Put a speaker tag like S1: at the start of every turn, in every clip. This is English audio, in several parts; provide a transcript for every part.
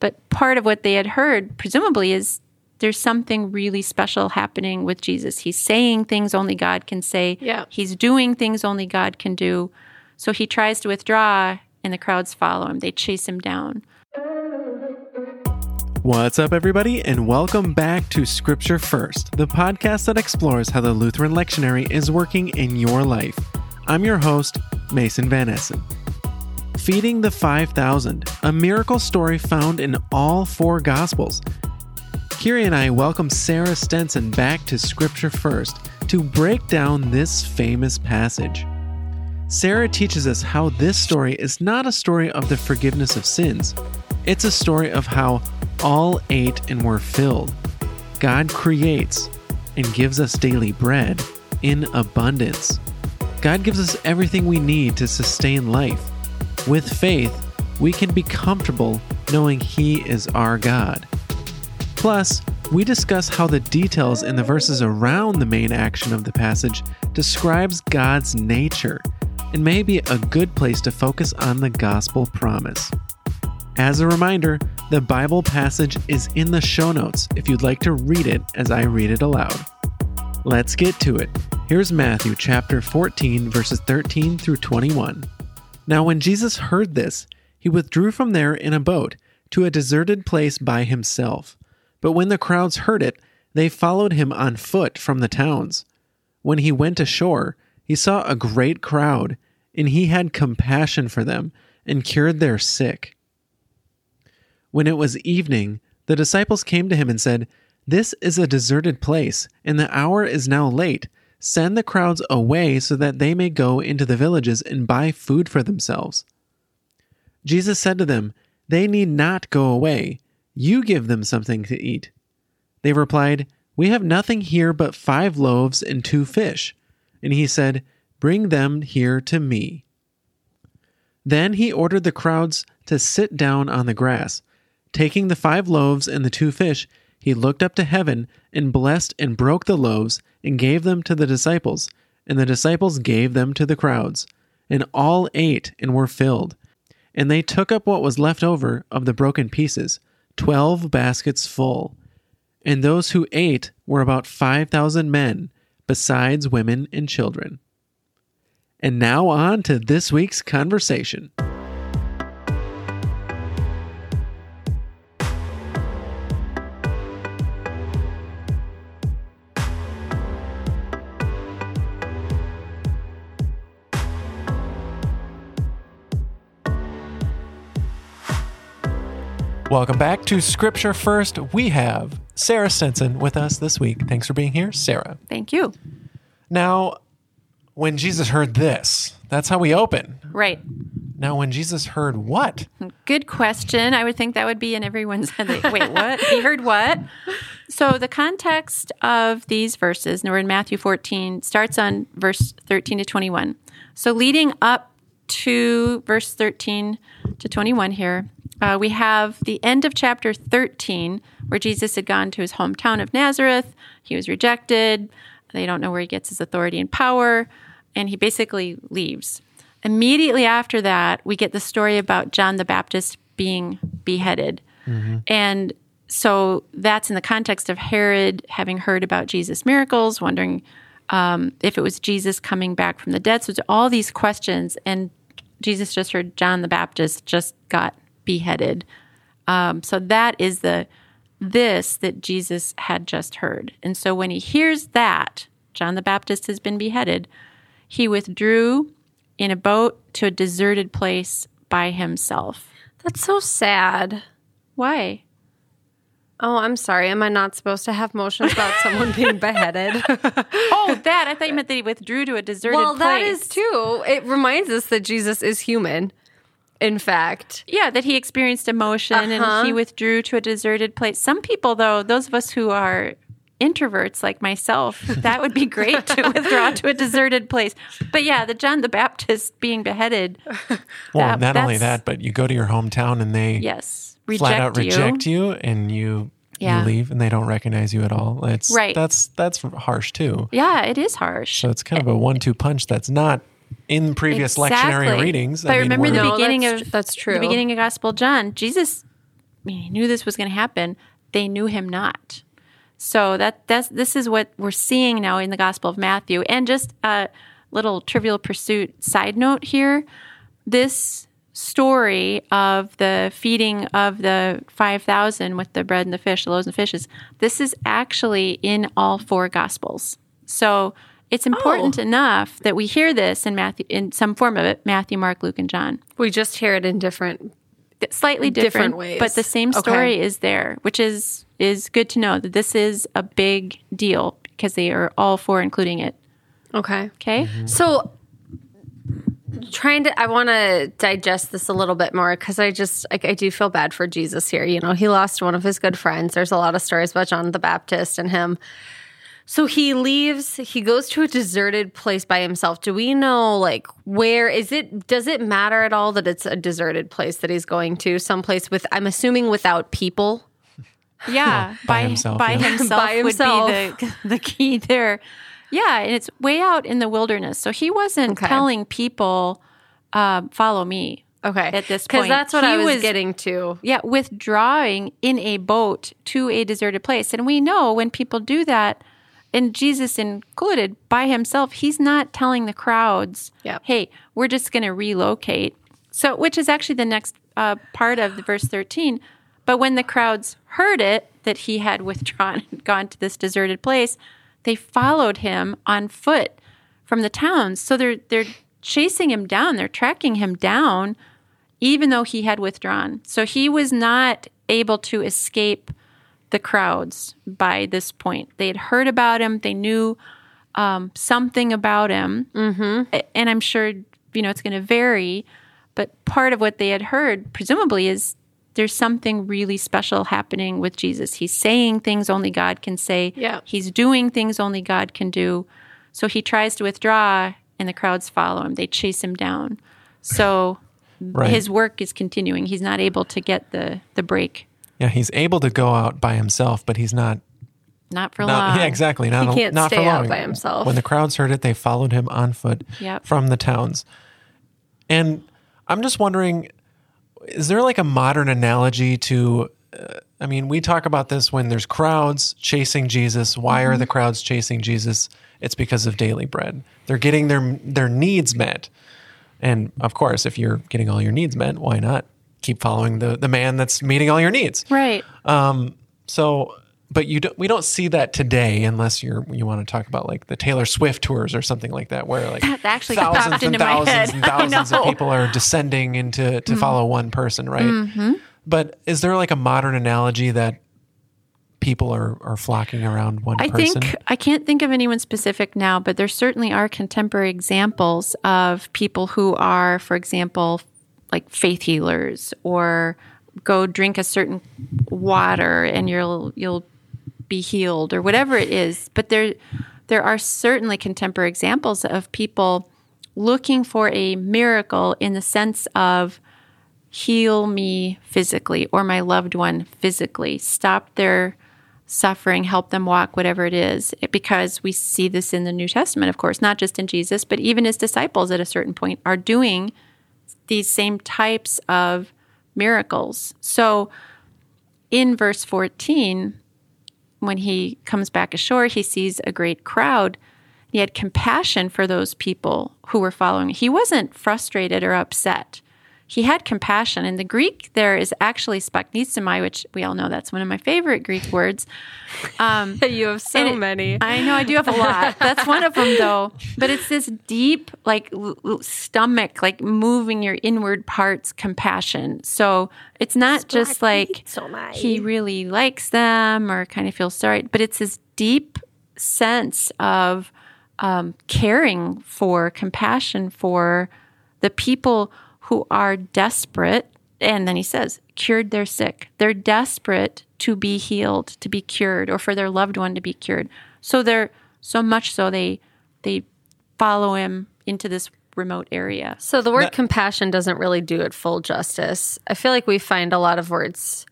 S1: But part of what they had heard, presumably, is there's something really special happening with Jesus. He's saying things only God can say.
S2: Yeah.
S1: He's doing things only God can do. So he tries to withdraw, and the crowds follow him. They chase him down.
S3: What's up, everybody, and welcome back to Scripture First, the podcast that explores how the Lutheran lectionary is working in your life. I'm your host, Mason Van Essen. Feeding the 5,000, a miracle story found in all four Gospels. Kiri and I welcome Sarah Stenson back to Scripture First to break down this famous passage. Sarah teaches us how this story is not a story of the forgiveness of sins, it's a story of how all ate and were filled. God creates and gives us daily bread in abundance. God gives us everything we need to sustain life. With faith, we can be comfortable knowing He is our God. Plus, we discuss how the details in the verses around the main action of the passage describes God's nature and may be a good place to focus on the gospel promise. As a reminder, the Bible passage is in the show notes if you'd like to read it as I read it aloud. Let's get to it. Here's Matthew chapter 14, verses 13 through 21. Now, when Jesus heard this, he withdrew from there in a boat to a deserted place by himself. But when the crowds heard it, they followed him on foot from the towns. When he went ashore, he saw a great crowd, and he had compassion for them and cured their sick. When it was evening, the disciples came to him and said, This is a deserted place, and the hour is now late. Send the crowds away so that they may go into the villages and buy food for themselves. Jesus said to them, They need not go away. You give them something to eat. They replied, We have nothing here but five loaves and two fish. And he said, Bring them here to me. Then he ordered the crowds to sit down on the grass. Taking the five loaves and the two fish, he looked up to heaven and blessed and broke the loaves and gave them to the disciples, and the disciples gave them to the crowds. And all ate and were filled. And they took up what was left over of the broken pieces, twelve baskets full. And those who ate were about five thousand men, besides women and children. And now on to this week's conversation. Welcome back to Scripture First. We have Sarah Stenson with us this week. Thanks for being here, Sarah.
S1: Thank you.
S3: Now, when Jesus heard this, that's how we open.
S1: Right.
S3: Now, when Jesus heard what?
S1: Good question. I would think that would be in everyone's head. Like, Wait, what? he heard what? So the context of these verses, and we're in Matthew 14, starts on verse 13 to 21. So leading up to verse 13 to 21 here, uh, we have the end of chapter 13, where Jesus had gone to his hometown of Nazareth. He was rejected. They don't know where he gets his authority and power, and he basically leaves. Immediately after that, we get the story about John the Baptist being beheaded. And so that's in the context of Herod having heard about Jesus' miracles, wondering um, if it was Jesus coming back from the dead. So it's all these questions, and Jesus just heard John the Baptist just got beheaded. Um, so that is the this that Jesus had just heard. And so when he hears that John the Baptist has been beheaded, he withdrew in a boat to a deserted place by himself.
S2: That's so sad.
S1: Why?
S2: Oh, I'm sorry. Am I not supposed to have emotions about someone being beheaded?
S1: Oh, that I thought you meant that he withdrew to a deserted
S2: well,
S1: place.
S2: that is too. It reminds us that Jesus is human. In fact,
S1: Yeah, that he experienced emotion
S2: Uh-huh.
S1: and he withdrew to a deserted place. Some people, though, those of us who are introverts like myself, that would be great to withdraw to a deserted place. But yeah, the John the Baptist being beheaded.
S3: Well,
S1: that-
S3: not only that, but you go to your hometown and they
S1: Yes, reject
S3: flat out
S1: you.
S3: reject you, and you
S1: Yeah.
S3: you leave and they don't recognize you at all. It's
S1: Right.
S3: That's that's harsh too.
S1: Yeah, it is harsh.
S3: So it's kind of a one-two punch. That's not in previous lectionary
S1: Exactly.
S3: readings.
S1: But remember the
S3: we're-
S2: No,
S1: beginning
S2: that's
S1: of
S2: that's true.
S1: The beginning of Gospel John, Jesus he knew this was going to happen, they knew him not. So that that's this is what we're seeing now in the Gospel of Matthew. And just a little trivial pursuit side note here. This story of the feeding of the 5,000 with the bread and the fish, the loaves and fishes, this is actually in all four Gospels. So it's important
S2: Oh.
S1: enough that we hear this in Matthew, in some form of it, Matthew, Mark, Luke, and John.
S2: We just hear it in different.
S1: Slightly different,
S2: Different ways.
S1: but the same
S2: Okay.
S1: story is there, which is is good to know that this is a big deal because they are all for including it.
S2: Okay.
S1: Okay, mm-hmm.
S2: So trying to I want to digest this a little bit more cuz I just like I do feel bad for Jesus here. You know, he lost one of his good friends. There's a lot of stories about John the Baptist and him. So he leaves, he goes to a deserted place by himself. Do we know like where is it does it matter at all that it's a deserted place that he's going to? Someplace with I'm assuming without people.
S1: yeah,
S3: by himself,
S1: by
S3: yeah.
S1: himself
S2: By himself.
S1: would be the the key there. Yeah, and it's way out in the wilderness, so he wasn't
S2: Okay.
S1: telling people, uh, "Follow me."
S2: Okay.
S1: At this point, Cuz
S2: that's what
S1: he
S2: I was,
S1: was-
S2: getting to.
S1: Yeah, withdrawing in a boat to a deserted place. And we know when people do that, and Jesus included by himself, he's not telling the crowds,
S2: Yep.
S1: hey, we're just going to relocate. So, which is actually the next uh, part of the verse 13. But when the crowds heard it, that he had withdrawn and gone to this deserted place, they followed him on foot from the towns. So they're they're chasing him down, they're tracking him down even though he had withdrawn. So he was not able to escape the crowds by this point. They had heard about him, they knew um, something about him. Mm-hmm. And I'm sure, you know, it's going to vary. But part of what they had heard, presumably, is there's something really special happening with Jesus. He's saying things only God can say.
S2: Yeah.
S1: He's doing things only God can do. So he tries to withdraw, and the crowds follow him. They chase him down. So
S3: Right.
S1: his work is continuing. He's not able to get the the break.
S3: Yeah, he's able to go out by himself, but he's not.
S1: Not for
S3: not
S1: long.
S3: yeah, exactly. Not,
S2: He can't
S3: not for
S2: stay out
S3: long.
S2: by himself.
S3: When the crowds heard it, they followed him on foot
S1: Yep.
S3: from the towns. And I'm just wondering, is there like a modern analogy to? Uh, I mean, we talk about this when there's crowds chasing Jesus. Why
S1: Mm-hmm.
S3: are the crowds chasing Jesus? It's because of daily bread. They're getting their their needs met. And of course, if you're getting all your needs met, why not keep following the, the man that's meeting all your needs?
S1: Right.
S3: Um, So, but you don't, we don't see that today unless you're you want to talk about like the Taylor Swift tours or something like that, where like
S1: That actually
S3: thousands and thousands and thousands of.
S1: Mm-hmm.
S3: people are descending into to follow one person, right? But is there like a modern analogy that people are are flocking around one person.
S1: I
S3: person?
S1: think I can't think of anyone specific now, but there certainly are contemporary examples of people who are, for example, like faith healers or go drink a certain water and you'll you'll be healed or whatever it is. But there there are certainly contemporary examples of people looking for a miracle in the sense of heal me physically or my loved one physically. Stop their suffering, help them walk, whatever it is. Because we see this in the New Testament, of course, not just in Jesus, but even his disciples at a certain point are doing these same types of miracles. So in verse 14, when he comes back ashore, he sees a great crowd. He had compassion for those people who were following. He wasn't frustrated or upset. He had compassion. And the Greek there is actually splanchnizomai, which we all know that's one of my favorite Greek words.
S2: You have so
S1: it-
S2: many.
S1: I know I do have a lot. That's one of them, though. But it's this deep, like l- l- stomach, like moving your inward parts compassion. So it's not just like he really likes them or kind of feels sorry, but it's this deep sense of um, caring for, compassion for the people who are desperate. And then he says, cured their sick. They're desperate to be healed, to be cured, or for their loved one to be cured. So they're so much so they they follow him into this remote area.
S2: So the word compassion doesn't really do it full justice. I feel like we find a lot of words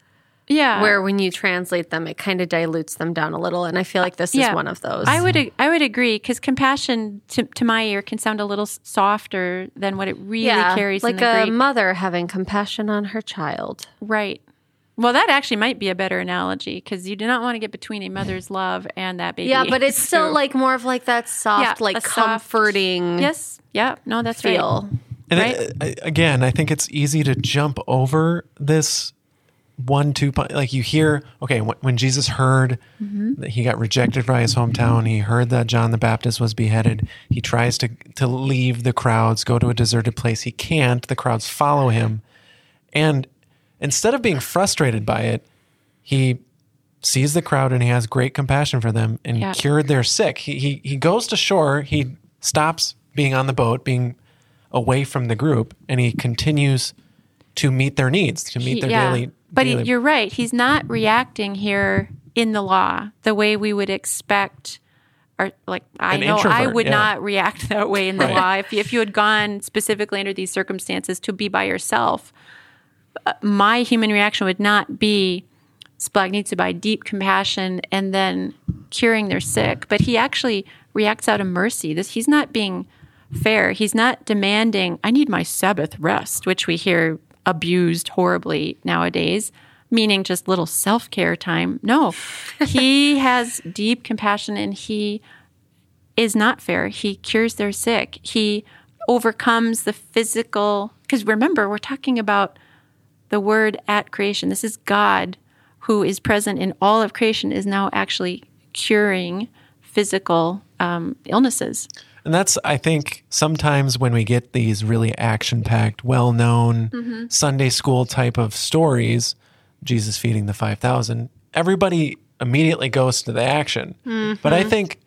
S1: Yeah.
S2: where when you translate them, it kind of dilutes them down a little, and I feel like this is one of those.
S1: I would I would agree because compassion to, to my ear can sound a little softer than what it really carries
S2: like
S1: in the
S2: a
S1: Greek.
S2: mother having compassion on her child.
S1: right. Well, that actually might be a better analogy because you do not want to get between a mother's love and that baby.
S2: Yeah, but it's still
S1: So-
S2: like more of like that soft,
S1: Yeah,
S2: like
S1: a soft-
S2: comforting
S1: yes, yeah, no, that's right.
S3: And
S1: Right?
S3: it- I- again, I think it's easy to jump over this one two pu- like you hear okay when, when Jesus heard mm-hmm. that he got rejected by his hometown he heard that John the Baptist was beheaded he tries to to leave the crowds go to a deserted place he can't the crowds follow him and instead of being frustrated by it he sees the crowd and he has great compassion for them and
S1: Yeah.
S3: cured their sick he, he he goes to shore he stops being on the boat being away from the group and he continues to meet their needs to meet
S1: He-
S3: their
S1: yeah.
S3: daily
S1: But he- you're right. He's not reacting here in the law the way we would expect. Or like I
S3: An
S1: know I would
S3: yeah.
S1: not react that way in the
S3: Right.
S1: law if you, if you had gone specifically under these circumstances to be by yourself. uh, My human reaction would not be splagnitzia by deep compassion and then curing their sick. But he actually reacts out of mercy. This he's not being fair. He's not demanding, I need my Sabbath rest, which we hear abused horribly nowadays, meaning just little self care time. No, he has deep compassion and he is not fair. He cures their sick. He overcomes the physical, because remember, we're talking about the word at creation. This is God who is present in all of creation, is now actually curing physical um, illnesses.
S3: And that's, I think, sometimes when we get these really action packed, well known
S1: Mm-hmm.
S3: Sunday school type of stories, Jesus feeding the 5,000, everybody immediately goes to the action.
S1: Mm-hmm.
S3: But I think,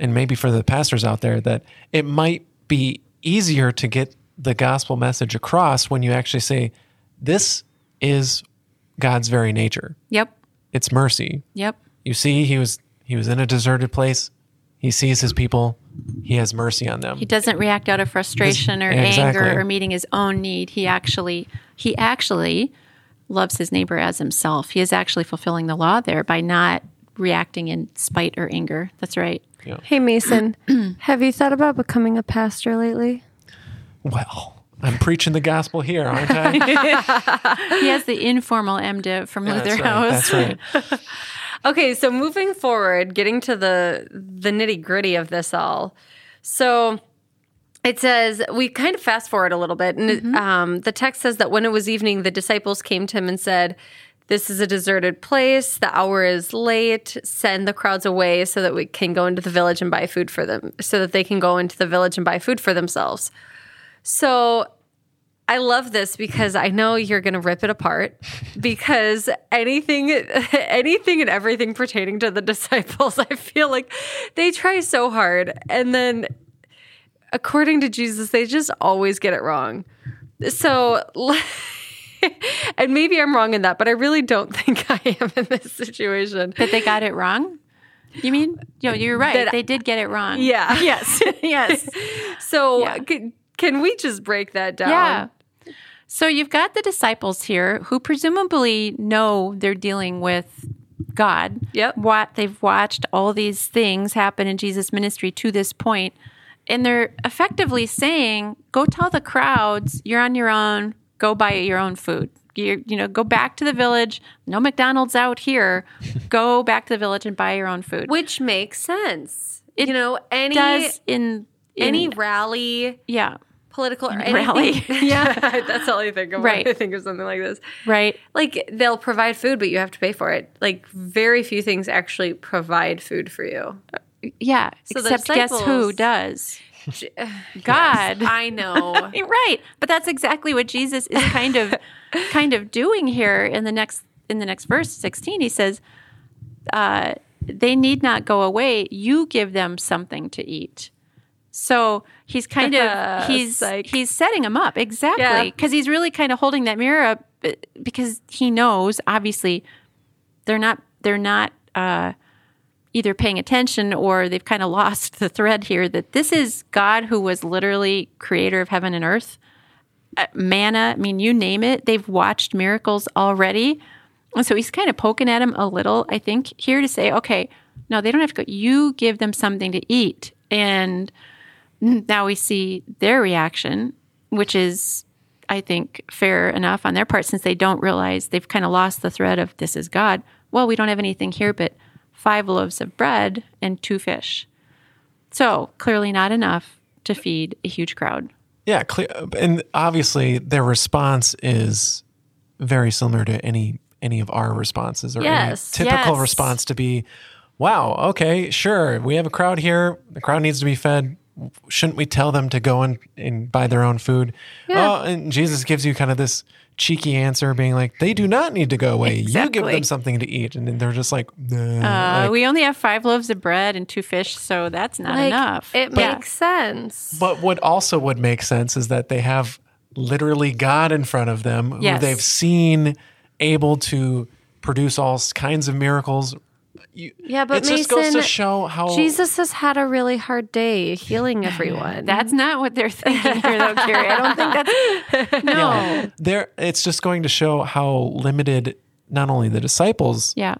S3: and maybe for the pastors out there, that it might be easier to get the gospel message across when you actually say, this is God's very nature.
S1: Yep.
S3: It's mercy.
S1: Yep.
S3: You see, he was he was in a deserted place. He sees his people. He has mercy on them.
S1: He doesn't react out of frustration or
S3: Exactly.
S1: anger or meeting his own need. He actually he actually loves his neighbor as himself. He is actually fulfilling the law there by not reacting in spite or anger. That's right.
S2: Hey, Mason, have you thought about becoming a pastor lately?
S3: Well, I'm preaching the gospel here, aren't I?
S1: He has the informal MDiv from
S3: That's
S1: Luther
S3: right.
S1: House.
S3: That's right.
S2: Okay, so moving forward, getting to the the nitty gritty of this all. So it says we kind of fast forward a little bit, and it, um, the text says that when it was evening, the disciples came to him and said, "This is a deserted place. The hour is late. Send the crowds away so that we can go into the village and buy food for them, so that they can go into the village and buy food for themselves." So I love this because I know you're going to rip it apart because anything anything and everything pertaining to the disciples I feel like they try so hard and then according to Jesus they just always get it wrong. So and maybe I'm wrong in that but I really don't think I am in this situation.
S1: That they got it wrong? You mean? Know, you're right.
S2: That-
S1: they did get it wrong.
S2: Yeah.
S1: Yes. yes.
S2: So
S1: Yeah.
S2: can, can we just break that down?
S1: Yeah. So you've got the disciples here who presumably know they're dealing with God.
S2: Yep.
S1: What they've watched all these things happen in Jesus' ministry to this point, and they're effectively saying, "Go tell the crowds you're on your own. Go buy your own food. You you know, go back to the village. No McDonald's out here. go back to the village and buy your own food."
S2: Which makes sense.
S1: It
S2: you know, any
S1: does in, in
S2: any rally
S1: yeah
S2: political
S1: Rally.
S2: yeah, that's all I think of.
S1: Right.
S2: I think of something like this.
S1: right
S2: Like they'll provide food, but you have to pay for it. Like very few things actually provide food for you.
S1: yeah.
S2: So
S1: Except guess who does? God.
S2: I know.
S1: right but that's exactly what jesus is kind of kind of doing here in the next in the next verse 16 he says uh, they need not go away you give them something to eat so he's kind of he's
S2: like,
S1: he's setting them up exactly
S2: Yeah.
S1: because he's really kind of holding that mirror up uh, because he knows obviously they're not they're not uh, either paying attention or they've kind of lost the thread here that this is God who was literally creator of heaven and earth. Uh, manna, I mean, you name it, they've watched miracles already. And so he's kind of poking at him a little, I think, here to say, okay, no, they don't have to go. You give them something to eat. And now we see their reaction, which is I think, fair enough on their part since they don't realize they've kind of lost the thread of this is God. Well, we don't have anything here but five loaves of bread and two fish. So clearly not enough to feed a huge crowd.
S3: Yeah, clear, and obviously their response is very similar to any any of our responses or
S2: Yes,
S3: typical
S1: yes.
S3: response to be, "Wow, okay, sure, we have a crowd here. The crowd needs to be fed. Shouldn't we tell them to go and, and buy their own food?"
S2: Yeah.
S3: Oh, and Jesus gives you kind of this cheeky answer, being like, "They do not need to go away. You give them something to eat," and they're just like, nah,
S1: Uh,
S3: like-
S1: we only have five loaves of bread and two fish, so that's not
S2: Like,
S1: enough.
S2: It
S1: Yeah.
S2: makes sense.
S3: But what also would make sense is that they have literally God in front of them who
S1: Yes.
S3: they've seen able to produce all kinds of miracles. You,
S2: Yeah, but
S3: it just goes to
S2: Mason,
S3: show how
S2: Jesus has had a really hard day healing everyone.
S1: That's not what they're thinking here, though, Kiri. I don't think that's no.
S3: there. It's just going to show how limited not only the disciples'
S1: Yeah,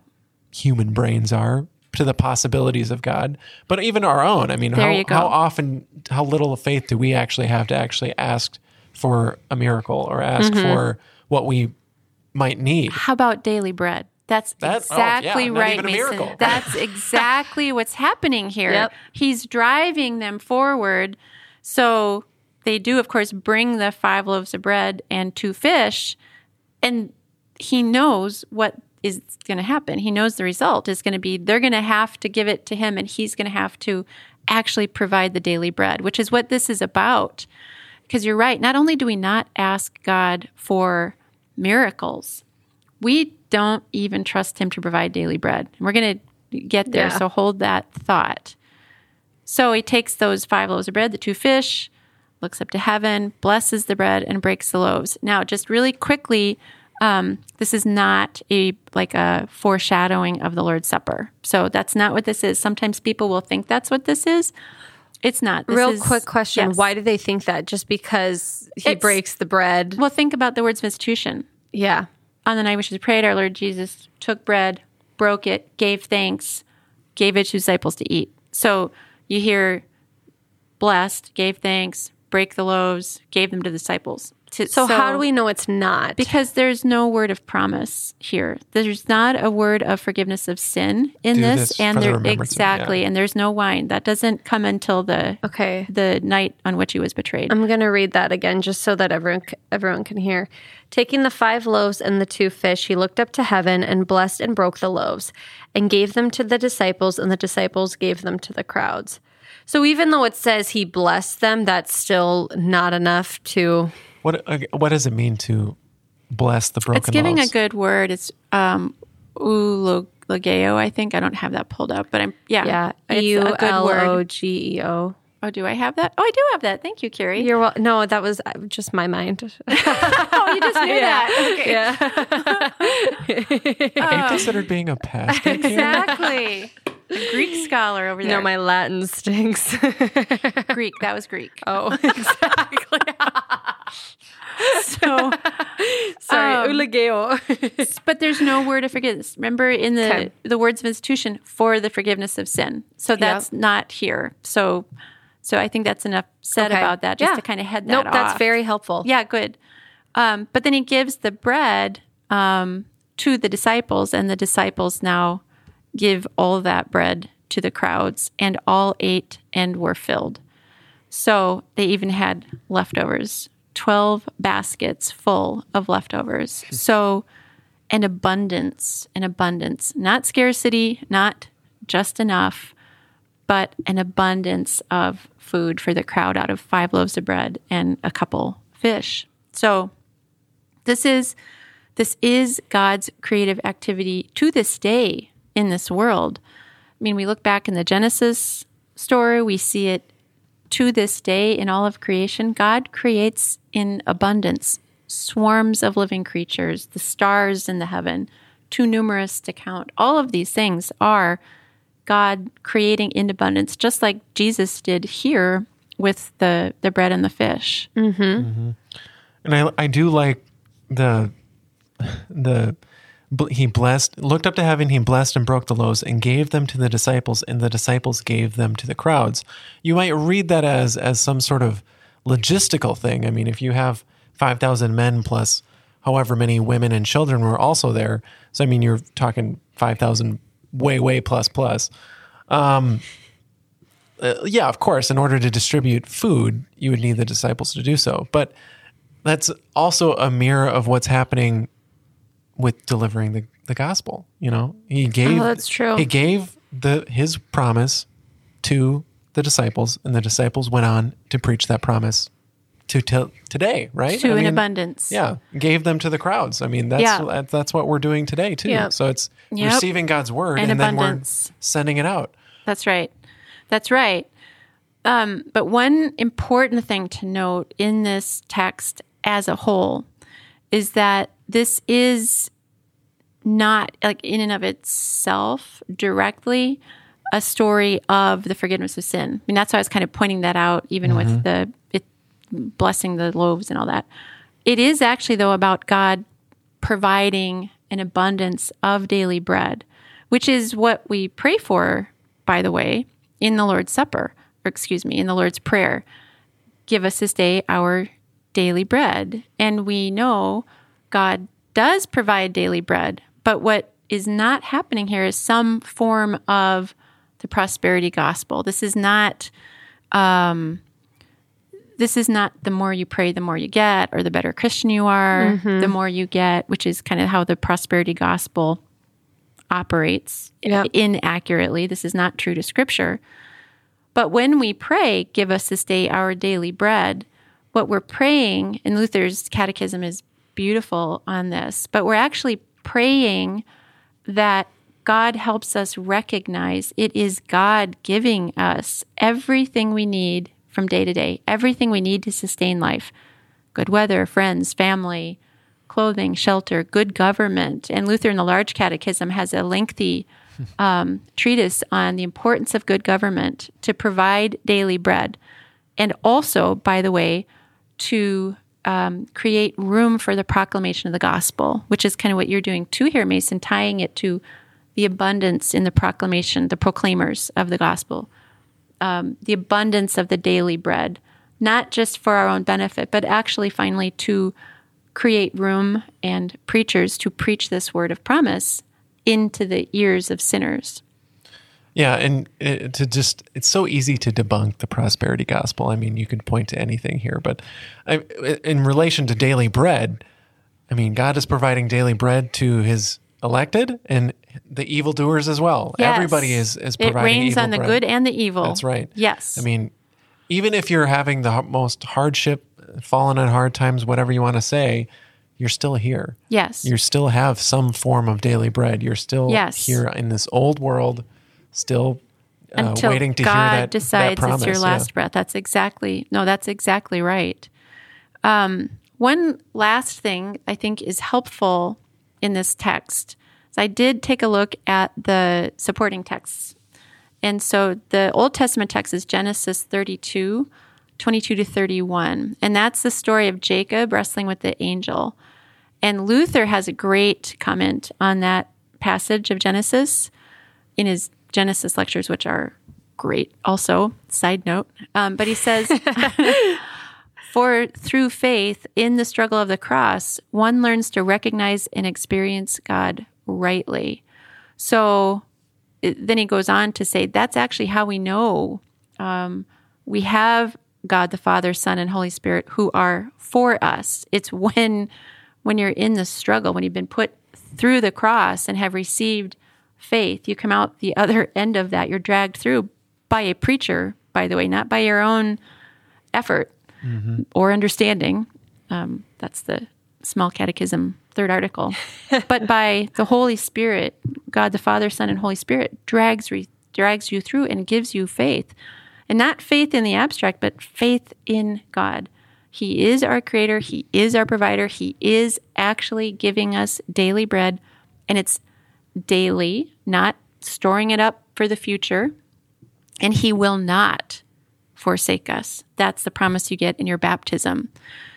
S3: human brains are to the possibilities of God, but even our own. I mean, how, how often, how little faith do we actually have to actually ask for a miracle or ask
S1: Mm-hmm.
S3: for what we might need?
S1: How about daily bread? That's
S3: That- oh, yeah,
S1: exactly right, Mason. That's exactly what's happening here.
S2: Yep.
S1: He's driving them forward. So they do, of course, bring the five loaves of bread and two fish, and he knows what is going to happen. He knows the result is going to be they're going to have to give it to him, and he's going to have to actually provide the daily bread, which is what this is about. Because you're right. Not only do we not ask God for miracles, we don't even trust him to provide daily bread. And we're going to get there.
S2: Yeah.
S1: So hold that thought. So he takes those five loaves of bread, the two fish, looks up to heaven, blesses the bread, and breaks the loaves. Now, just really quickly, um, this is not a like a foreshadowing of the Lord's Supper. So that's not what this is. Sometimes people will think that's what this is. It's not. This
S2: Real
S1: is-
S2: quick question.
S1: yes.
S2: Why do they think that? Just because he
S1: It's-
S2: breaks the bread?
S1: Well, think about the words of institution.
S2: Yeah.
S1: On the night which was prayed, our Lord Jesus took bread, broke it, gave thanks, gave it to disciples to eat. So you hear blessed, gave thanks, break the loaves, gave them to the disciples. To-
S2: So, how do we know it's not?
S1: Because there's no word of promise here. There's not a word of forgiveness of sin in
S3: Do
S1: this,
S3: this
S1: and there exactly,
S3: yeah.
S1: and there's no wine. That doesn't come until the
S2: okay.
S1: the night on which he was betrayed.
S2: I'm going to read that again just so that everyone everyone can hear. Taking the five loaves and the two fish, he looked up to heaven and blessed and broke the loaves and gave them to the disciples, and the disciples gave them to the crowds. So even though it says he blessed them, that's still not enough to.
S3: What uh, what does it mean to bless the broken
S1: it's giving
S3: loaves?
S1: a good word. It's um, eulogeo, I think. I don't have that pulled up, but I'm yeah,
S2: Yeah,
S1: it's
S2: U
S1: a good word.
S2: G E O.
S1: Oh, do I have that? Oh, I do have that. Thank you, Kiri.
S2: You're well. No, that was uh, just my mind.
S1: oh, you just knew that. Okay.
S3: Are you considered being a pastor?
S1: Exactly. A Greek scholar over there.
S2: no, my Latin stinks.
S1: Greek. That was Greek.
S2: oh, exactly.
S1: So,
S2: Sorry,
S1: Um,
S2: ulageo.
S1: but there's no word of forgiveness. Remember in the
S2: Okay.
S1: the words of institution for the forgiveness of sin. So that's not here. So, so I think that's enough said
S2: Okay.
S1: about that, just
S2: Yeah.
S1: to kind of head that
S2: nope,
S1: off.
S2: that's very helpful.
S1: Yeah, good. Um, but then he gives the bread um, to the disciples, and the disciples now give all that bread to the crowds, and all ate and were filled. So they even had leftovers 12 baskets full of leftovers. So an abundance, an abundance, not scarcity, not just enough, but an abundance of food for the crowd out of five loaves of bread and a couple fish. So this is this is God's creative activity to this day in this world. I mean, we look back in the Genesis story, we see it to this day in all of creation. God creates in abundance swarms of living creatures, the stars in the heaven, too numerous to count. All of these things are God creating in abundance, just like Jesus did here with the, the bread and the fish. Mm-hmm. Mm-hmm.
S3: And I I do like the the bl- he blessed looked up to heaven he blessed and broke the loaves and gave them to the disciples and the disciples gave them to the crowds you might read that as as some sort of logistical thing i mean if you have 5,000 men plus however many women and children were also there. So, I mean, you're talking 5,000 way, way plus plus. Um, uh, yeah, of course, in order to distribute food, you would need the disciples to do so. But that's also a mirror of what's happening with delivering the, the gospel. You know, he gave
S2: Oh, that's true.
S3: He gave the his promise to the disciples, and the disciples went on to preach that promise to till today, right?
S1: to
S3: I
S1: an
S3: mean,
S1: abundance.
S3: Yeah, gave them to the crowds. I mean, that's
S1: Yeah.
S3: that's what we're doing today too.
S2: Yep.
S3: So it's
S1: Yep.
S3: receiving God's word
S1: And
S3: and, then we're sending it out.
S1: That's right. That's right. Um, but one important thing to note in this text as a whole is that this is not like in and of itself directly a story of the forgiveness of sin. I mean, that's why I was kind of pointing that out, even with mm-hmm. the it, blessing the loaves and all that. It is actually, though, about God providing an abundance of daily bread, which is what we pray for, by the way, in the Lord's Supper, or excuse me, in the Lord's Prayer. Give us this day our daily bread. And we know God does provide daily bread, but what is not happening here is some form of the prosperity gospel. This is not um, this is not the more you pray, the more you get, or the better Christian you are, mm-hmm. the more you get, which is kind of how the prosperity gospel operates
S2: Yep.
S1: inaccurately. This is not true to scripture. But when we pray, give us this day our daily bread, what we're praying, in Luther's catechism is beautiful on this, but we're actually praying that God helps us recognize it is God giving us everything we need from day to day, everything we need to sustain life good weather, friends, family, clothing, shelter, good government. And Luther in the Large Catechism has a lengthy um, treatise on the importance of good government to provide daily bread. And also, by the way, to um, create room for the proclamation of the gospel, which is kind of what you're doing too here, Mason, tying it to the abundance in the proclamation, the proclaimers of the gospel, um, the abundance of the daily bread, not just for our own benefit, but actually finally to create room and preachers to preach this word of promise into the ears of sinners.
S3: Yeah, and it, to just it's so easy to debunk the prosperity gospel. I mean, you could point to anything here, but I, eh, in relation to daily bread, I mean, God is providing daily bread to His elected and the evildoers as well.
S1: Yes.
S3: Everybody is is providing It
S1: rains
S3: evil
S1: on the
S3: bread.
S1: good and the evil.
S3: That's right.
S1: Yes.
S3: I mean, even if you're having the most hardship, fallen on hard times, whatever you want to say, you're still here.
S1: yes.
S3: You still have some form of daily bread. You're still
S1: Yes.
S3: here in this old world, still uh,
S1: until
S3: waiting to
S1: God
S3: hear that,
S1: decides
S3: that promise.
S1: it's your
S3: yeah.
S1: last breath. That's exactly no, that's exactly right. Um, one last thing I think is helpful in this text is I did take a look at the supporting texts. And so the Old Testament text is Genesis 32, 22 to 31. And that's the story of Jacob wrestling with the angel. And Luther has a great comment on that passage of Genesis in his Genesis lectures, which are great also. Side note. Um, but he says, For through faith in the struggle of the cross, one learns to recognize and experience God rightly. So it- then he goes on to say, That's actually how we know um, we have God the Father, Son, and Holy Spirit who are for us. It's when when you're in the struggle, when you've been put through the cross and have received faith, you come out the other end of that. You're dragged through by a preacher, by the way, not by your own effort or understanding. Um, that's the small catechism, third article. but by the Holy Spirit, God the Father, Son, and Holy Spirit drags re- drags you through and gives you faith, and not faith in the abstract, but faith in God. He is our creator. He is our provider. He is actually giving us daily bread, and it's daily, not storing it up for the future. And He will not forsake us. That's the promise you get in your baptism.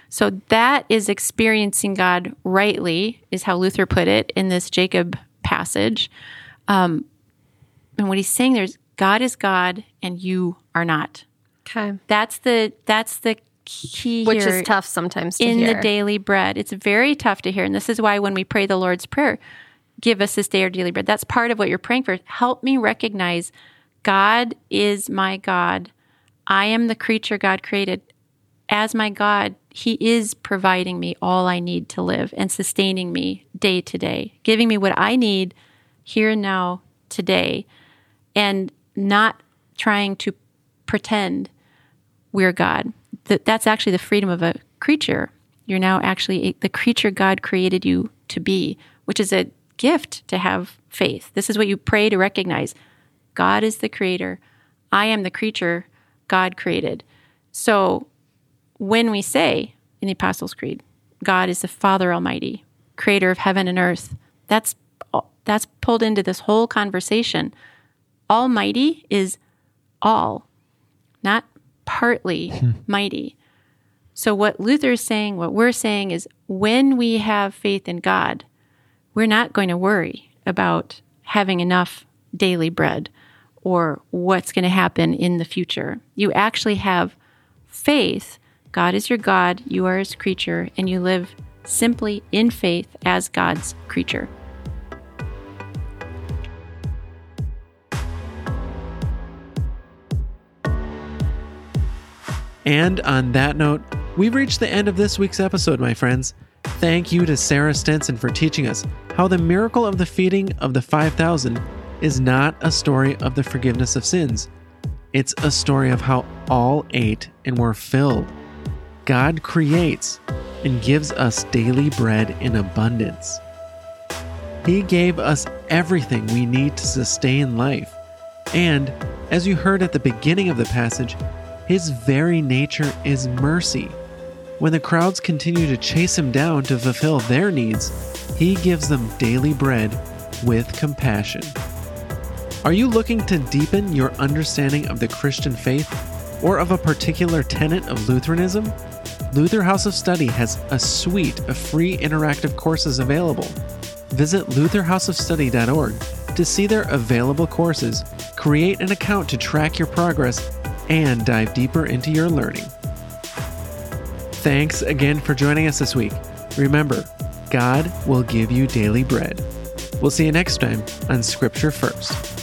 S1: So that is experiencing God rightly, is how Luther put it in this Jacob passage. Um, and what he's saying there is God is God and you are not.
S2: Okay.
S1: That's the that's the key
S2: which is tough sometimes to
S1: in
S2: hear.
S1: the daily bread. It's very tough to hear. And this is why when we pray the Lord's Prayer, give us this day our daily bread, that's part of what you're praying for. Help me recognize God is my God. I am the creature God created. As my God, He is providing me all I need to live and sustaining me day to day, giving me what I need here and now today, and not trying to pretend we're God. That that's actually the freedom of a creature. You're now actually the creature God created you to be, which is a gift to have faith. This is what you pray to recognize. God is the creator. I am the creature God created. So when we say in the Apostles' Creed, God is the Father Almighty, creator of heaven and earth, that's that's pulled into this whole conversation. Almighty is all, not partly hmm. mighty. So, what Luther is saying, what we're saying is when we have faith in God, we're not going to worry about having enough daily bread or what's going to happen in the future. You actually have faith. God is your God, you are his creature, and you live simply in faith as God's creature.
S3: And on that note, we've reached the end of this week's episode, my friends. Thank you to Sarah Stenson for teaching us how the miracle of the feeding of the 5,000 is not a story of the forgiveness of sins. It's a story of how all ate and were filled. God creates and gives us daily bread in abundance. He gave us everything we need to sustain life. And, as you heard at the beginning of the passage, his very nature is mercy. When the crowds continue to chase him down to fulfill their needs, he gives them daily bread with compassion. Are you looking to deepen your understanding of the Christian faith or of a particular tenet of Lutheranism? Luther House of Study has a suite of free interactive courses available. Visit lutherhouseofstudy.org to see their available courses, create an account to track your progress, and dive deeper into your learning. Thanks again for joining us this week. Remember, God will give you daily bread. We'll see you next time on Scripture First.